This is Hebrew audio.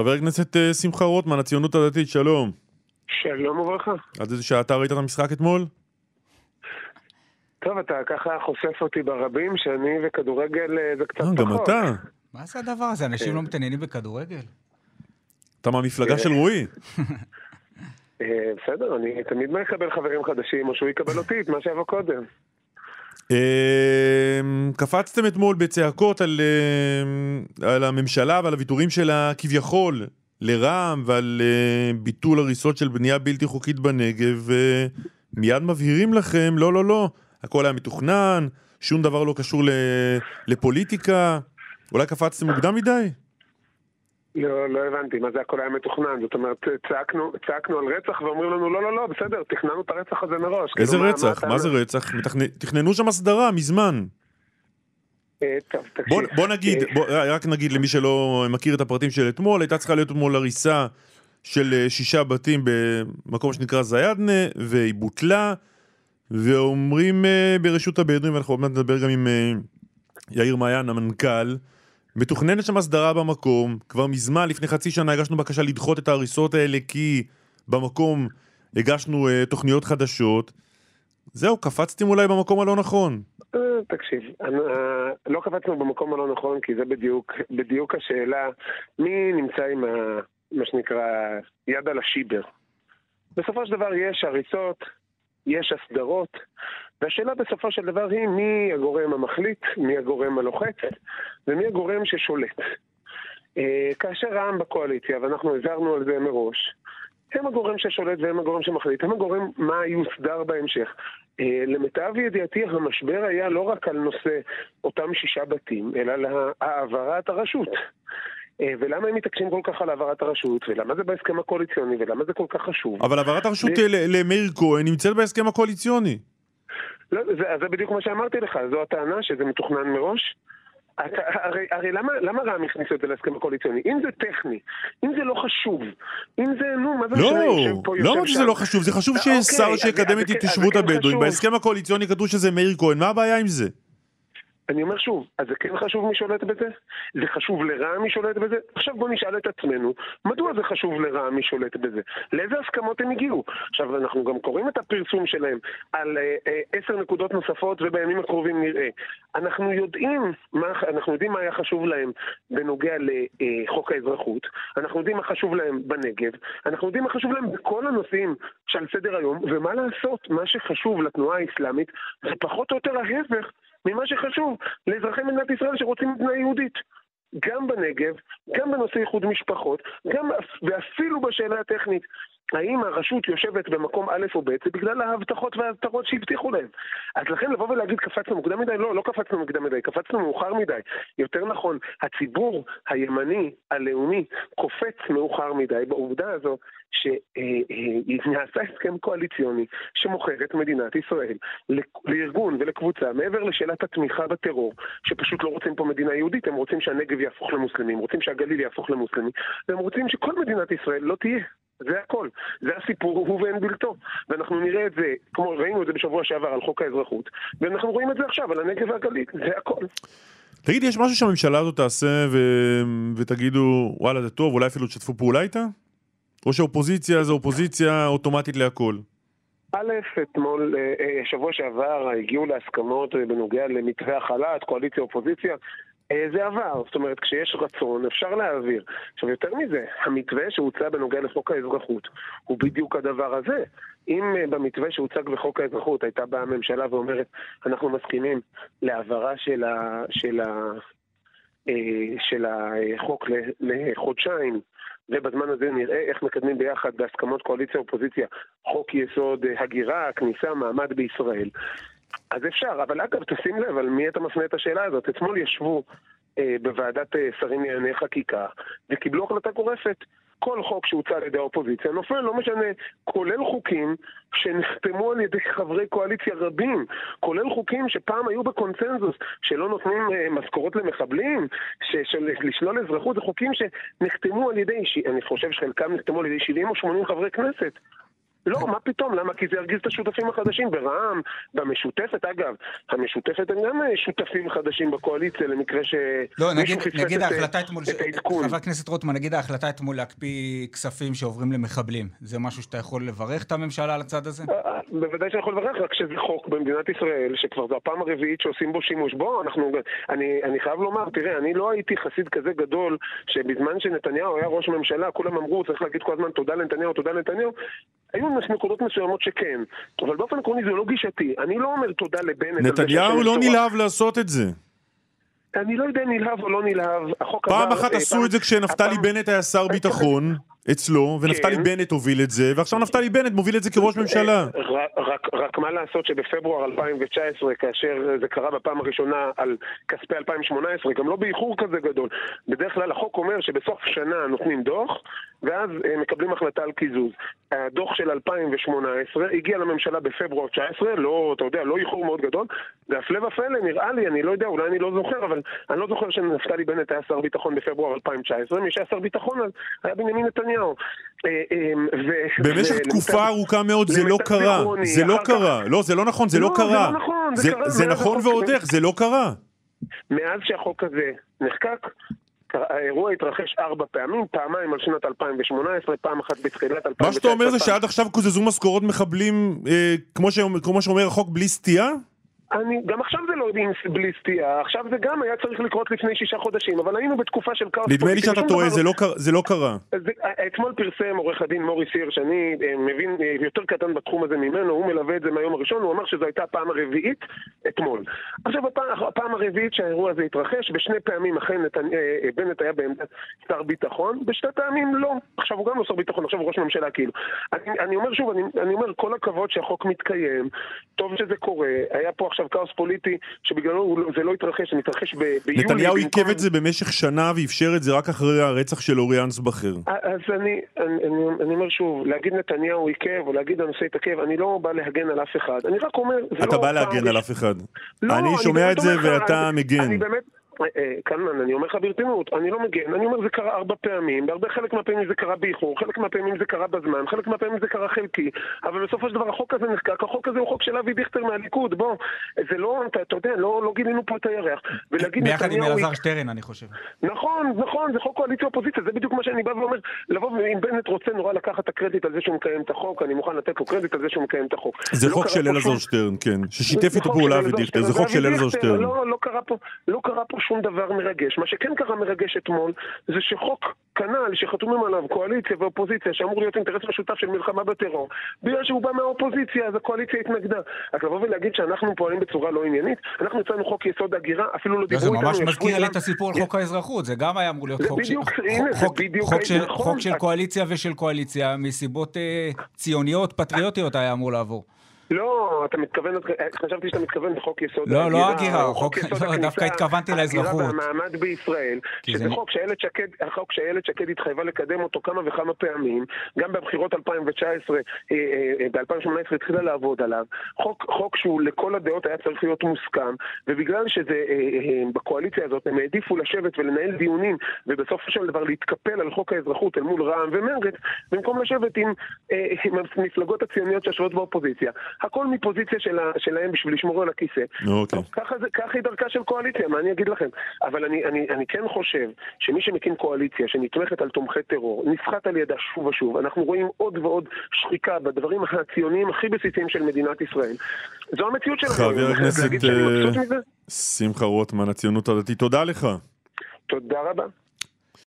חבר הכנסת אה, שמחה רוטמן, הציונות הדתית, שלום. שלום וברכה. עד איזה שעה אתה ראית את המשחק אתמול? טוב, אתה ככה חושף אותי ברבים, שאני וכדורגל אה, זה קצת אה, פחות. גם אתה. מה זה הדבר הזה? אנשים לא מתעניינים בכדורגל? אתה מהמפלגה של רועי. בסדר, אני תמיד מקבל חברים חדשים, או שהוא יקבל אותי, את מה שיבוא קודם. אה, קפצתם אתמול בצעקות על, אה, על הממשלה ועל הוויתורים שלה כביכול לרע"מ ועל אה, ביטול הריסות של בנייה בלתי חוקית בנגב ומיד מבהירים לכם לא לא לא הכל היה מתוכנן שום דבר לא קשור לפוליטיקה אולי קפצתם מוקדם מדי? לא, לא הבנתי, מה זה הכל היה מתוכנן? זאת אומרת, צעקנו, צעקנו על רצח ואומרים לנו, לא, לא, לא, בסדר, תכננו את הרצח הזה מראש. איזה כאילו, רצח? הטענה? מה זה רצח? מתכנ- תכננו שם הסדרה מזמן אה, טוב. בוא, בוא נגיד, אה, בוא, רק נגיד למי שלא מכיר את הפרטים של אתמול, הייתה צריכה להיות אתמול הריסה של אה, שישה בתים במקום שנקרא זיאדנה, והיא בוטלה, ואומרים אה, ברשות הבדואים, ואנחנו עוד מעט נדבר גם עם אה, יאיר מעיין, המנכ"ל, מתוכננת שם הסדרה במקום, כבר מזמן, לפני חצי שנה הגשנו בקשה לדחות את ההריסות האלה, כי במקום הגשנו אה, תוכניות חדשות. זהו, קפצתם אולי במקום הלא נכון. אה, תקשיב, אה, לא קפצנו במקום הלא נכון, כי זה בדיוק, בדיוק השאלה, מי נמצא עם ה, מה שנקרא יד על השיבר. בסופו של דבר יש הריסות, יש הסדרות, והשאלה בסופו של דבר היא מי הגורם המחליט, מי הגורם הלוחץ, ומי הגורם ששולט. אה, כאשר רע"מ בקואליציה, ואנחנו הזהרנו על זה מראש, הם הגורם ששולט והם הגורם שמחליט, הם הגורם מה יוסדר בהמשך. אה, למיטב ידיעתי המשבר היה לא רק על נושא אותם שישה בתים, אלא על העברת הרשות. אה, ולמה הם מתעקשים כל כך על העברת הרשות, ולמה זה בהסכם הקואליציוני, ולמה זה כל כך חשוב. אבל העברת הרשות ל- למאיר כהן נמצאת בהסכם הקואליציוני. לא, זה, זה בדיוק מה שאמרתי לך, זו הטענה שזה מתוכנן מראש. אתה, הרי, הרי למה, למה רע"מ הכניסו את זה להסכם הקואליציוני? אם זה טכני, אם זה לא חשוב, אם זה, נו, מה זה לא, משנה, יושב פה, לא יושב אמרתי שזה. לא חשוב, זה חשוב אה, שיש אוקיי, שר שיקדם את התיישבות כן הבדואים. בהסכם הקואליציוני כתוב שזה מאיר כהן, מה הבעיה עם זה? אני אומר שוב, אז זה כן חשוב מי שולט בזה? זה חשוב לרע"מ מי שולט בזה? עכשיו בוא נשאל את עצמנו, מדוע זה חשוב לרע"מ מי שולט בזה? לאיזה הסכמות הם הגיעו? עכשיו, אנחנו גם קוראים את הפרסום שלהם על אה, אה, עשר נקודות נוספות ובימים הקרובים נראה. אנחנו יודעים מה, אנחנו יודעים מה היה חשוב להם בנוגע לחוק האזרחות, אנחנו יודעים מה חשוב להם בנגב, אנחנו יודעים מה חשוב להם בכל הנושאים שעל סדר היום, ומה לעשות, מה שחשוב לתנועה האסלאמית זה פחות או יותר ההפך ממה שחשוב לאזרחי מדינת ישראל שרוצים מדינה יהודית. גם בנגב, גם בנושא איחוד משפחות, גם ואפילו בשאלה הטכנית, האם הרשות יושבת במקום א' או ב', זה בגלל ההבטחות וההבטחות שהבטיחו להם. אז לכן לבוא ולהגיד קפצנו מוקדם מדי, לא, לא קפצנו מוקדם מדי, קפצנו מאוחר מדי. יותר נכון, הציבור הימני, הלאומי, קופץ מאוחר מדי בעובדה הזו שנעשה הסכם קואליציוני שמוכר את מדינת ישראל לארגון ולקבוצה, מעבר לשאלת התמיכה בטרור, שפשוט לא רוצים פה מדינה יהודית, הם רוצים שהנגב יהפוך למוסלמים, רוצים שהגליל יהפוך למוסלמי, והם רוצים שכל מדינת ישראל לא תהיה. זה הכל. זה הסיפור, הוא ואין בלתו. ואנחנו נראה את זה, כמו ראינו את זה בשבוע שעבר על חוק האזרחות, ואנחנו רואים את זה עכשיו על הנגב והגליל, זה הכל. תגיד, יש משהו שהממשלה הזאת תעשה ו... ותגידו, וואלה, זה טוב, אולי אפילו תשתפו פעולה איתה? או שאופוזיציה זה אופוזיציה אוטומטית להכל? א', אתמול, אה, אה, שבוע שעבר הגיעו להסכמות בנוגע למתווה החל"ת, קואליציה אופוזיציה, אה, זה עבר, זאת אומרת כשיש רצון אפשר להעביר. עכשיו יותר מזה, המתווה שהוצע בנוגע לחוק האזרחות הוא בדיוק הדבר הזה. אם אה, במתווה שהוצג בחוק האזרחות הייתה באה הממשלה ואומרת אנחנו מסכימים להעברה של, ה, של, ה, אה, של החוק לחודשיים ובזמן הזה נראה איך מקדמים ביחד בהסכמות קואליציה-אופוזיציה חוק יסוד אה, הגירה, כניסה, מעמד בישראל. אז אפשר, אבל אגב, תשים לב על מי אתה מפנה את השאלה הזאת. אתמול ישבו אה, בוועדת אה, שרים לענייני חקיקה וקיבלו החלטה גורפת. כל חוק שהוצע על ידי האופוזיציה נופל, לא משנה, כולל חוקים שנחתמו על ידי חברי קואליציה רבים, כולל חוקים שפעם היו בקונצנזוס, שלא נותנים אה, משכורות למחבלים, של לשלול אזרחות, זה חוקים שנחתמו על ידי, אני חושב שחלקם נחתמו על ידי 70 או 80 חברי כנסת. לא, מה פתאום? למה? כי זה ירגיז את השותפים החדשים ברע"מ, במשותפת. אגב, המשותפת הם גם אה, שותפים חדשים בקואליציה, למקרה לא, נגיד, שמישהו פספס נגיד את, ההחלטה אתמול, את העדכון. חבר הכנסת רוטמן, נגיד ההחלטה אתמול להקפיא כספים שעוברים למחבלים. זה משהו שאתה יכול לברך את הממשלה על הצד הזה? אה, בוודאי שאני יכול לברך, רק שזה חוק במדינת ישראל, שכבר זו הפעם הרביעית שעושים בו שימוש. בוא, אנחנו... אני, אני חייב לומר, תראה, אני לא הייתי חסיד כזה גדול, שבזמן שנתניהו היה ראש ממשלה, כולם אמרו, צריך להגיד כל הזמן תודה לנתניהו, תודה לנתניהו. היו נקודות מסוימות שכן, אבל באופן עקרוני זה לא גישתי. אני לא אומר תודה לבנט נתניהו לא נלהב לעשות את זה. אני לא יודע נלהב או לא נלהב. החוק פעם עבר, אחת אה, עשו פעם- את זה כשנפתלי בנט היה שר ביטחון אצלו, ונפתלי כן. בנט הוביל את זה, ועכשיו נפתלי בנט מוביל את זה כראש ממשלה. אה, רק, רק, רק מה לעשות שבפברואר 2019, כאשר זה קרה בפעם הראשונה על כספי 2018, גם לא באיחור כזה גדול. בדרך כלל החוק אומר שבסוף שנה נותנים דוח, ואז אה, מקבלים החלטה על קיזוז. הדוח של 2018 הגיע לממשלה בפברואר 19, לא, אתה יודע, לא איחור מאוד גדול, והפלא ופלא, נראה לי, אני לא יודע, אולי אני לא זוכר, אבל אני לא זוכר שנפתלי בנט היה שר ביטחון בפברואר 2019, מי שהיה שר ביטחון אז היה בנימין נתניהו. אה, אה, ו- במשך תקופה ארוכה מאוד זה לא קרה. זה לא קרה. לא, זה לא נכון, זה לא לא, קרה. לא נכון, זה קרה זה נכון ועוד. איך, זה לא קרה. מאז שהחוק הזה נחקק, האירוע התרחש ארבע פעמים, פעמיים על שנת 2018, פעם אחת בתחילת 2019. מה שאתה אומר זה שעד עכשיו קוזזו משכורות מחבלים, אה, כמו שאומר החוק, בלי סטייה? אני, גם עכשיו זה לא בלי סטייה, עכשיו זה גם היה צריך לקרות לפני שישה חודשים, אבל היינו בתקופה של כאוס נדמה לי פוליטי, שאתה טועה, זה לא קרה- זה לא קרה. זה- אתמול פרסם עורך הדין מוריס היר, שאני אה, מבין אה, יותר קטן בתחום הזה ממנו, הוא מלווה את זה מהיום הראשון, הוא אמר שזו הייתה הפעם הרביעית אתמול. עכשיו, הפעם, הפעם הרביעית שהאירוע הזה התרחש, בשני פעמים אכן נתנ... אה, אה, בנט היה בעמדת שר ביטחון, בשתי פעמים לא. עכשיו הוא גם לא שר ביטחון, עכשיו הוא ראש ממשלה כאילו. אני, אני אומר שוב, אני, אני אומר כל הכבוד שהחוק מתקיים, טוב שזה קורה, היה פה עכשיו כאוס פוליטי שבגללו לא- זה לא התרחש, זה מתרחש ב- ביולי. נתניהו עיכב את זה במשך שנה ואפשר את זה רק אחרי הרצח של אורי אנסבכר. אז אני, אני, אני, אני אומר שוב, להגיד נתניהו עיכב או להגיד הנושא התעכב, אני לא בא להגן על אף אחד. אני רק אומר, זה לא... אתה בא להגן על אף אחד. לא, אני שומע את זה ואתה מגן. אני באמת... אה, קלמן, אני אומר לך ברצינות, אני לא מגן, אני אומר זה קרה ארבע פעמים, בהרבה חלק מהפעמים זה קרה באיחור, חלק מהפעמים זה קרה בזמן, חלק מהפעמים זה קרה חלקי, אבל בסופו של דבר החוק הזה נחקק, החוק הזה הוא חוק של אבי דיכטר מהליכוד, בוא, זה לא, אתה, אתה יודע, לא, לא גילינו פה את הירח. ולהגיד ביחד עם אלעזר שטרן, אני חושב. נכון, נכון, זה חוק קואליציה אופוזיציה, זה בדיוק מה שאני בא ואומר, לבוא ואם בנט רוצה נורא לקחת את הקרדיט על זה שהוא מקיים את החוק, אני מוכן לתת לו קרדיט על זה שהוא מקיים את החוק. זה לא חוק של אלעזר שטרן, כן. ששיתף איתו פעולה אבי דיכטר, זה חוק של אלעזר שטרן. לא, לא קרה פה שום דבר מרגש. מה שכן קרה מרגש אתמול, זה שחוק כנ"ל, שחתומים עליו קואליציה ואופוזיציה, שאמור להיות אינטרס משותף של מלחמה בטרור, בגלל שהוא בא מהאופוזיציה, אז הקואליציה התנגדה. אז לבוא ולהגיד שאנחנו פועלים בצורה לא עניינית, אנחנו הצענו חוק יסוד הגירה, אפילו לא דיברו זה איתנו. ממש ישבו מזכיר לי. את הסיפור על חוק האזרחות, זה גם היה אמור להיות זה חוק של- זה קואליציה ושל קואליציה, מסיבות אה, ציוניות, פטריוטיות היה אמור לעבור. לא, אתה מתכוון, חשבתי שאתה מתכוון לחוק יסוד לא, לא ההגירה, הגירה, חוק- יסוד לא, דווקא התכוונתי לאזרחות. ההגירה והמעמד בישראל, שזה זה- חוק שאיילת שקד, החוק שאיילת שקד התחייבה לקדם אותו כמה וכמה פעמים, גם בבחירות 2019, ב-2018 התחילה לעבוד עליו, חוק, חוק שהוא לכל הדעות היה צריך להיות מוסכם, ובגלל שזה, אה, אה, בקואליציה הזאת הם העדיפו לשבת ולנהל דיונים, ובסופו של דבר להתקפל על חוק האזרחות אל מול רע"מ ומרצ, במקום לשבת עם, אה, עם המפלגות הציוניות שיושבות באופוזיציה. הכל מפוזיציה שלה, שלהם בשביל לשמור על הכיסא. אוקיי. ככה, זה, ככה היא דרכה של קואליציה, מה אני אגיד לכם? אבל אני, אני, אני כן חושב שמי שמקים קואליציה שנתמכת על תומכי טרור, נסחט על ידה שוב ושוב, אנחנו רואים עוד ועוד שחיקה בדברים הציוניים הכי בסיסיים של מדינת ישראל. זו המציאות שלנו. חבר הכנסת אה. שמחה רוטמן, הציונות הדתית, תודה לך. תודה רבה.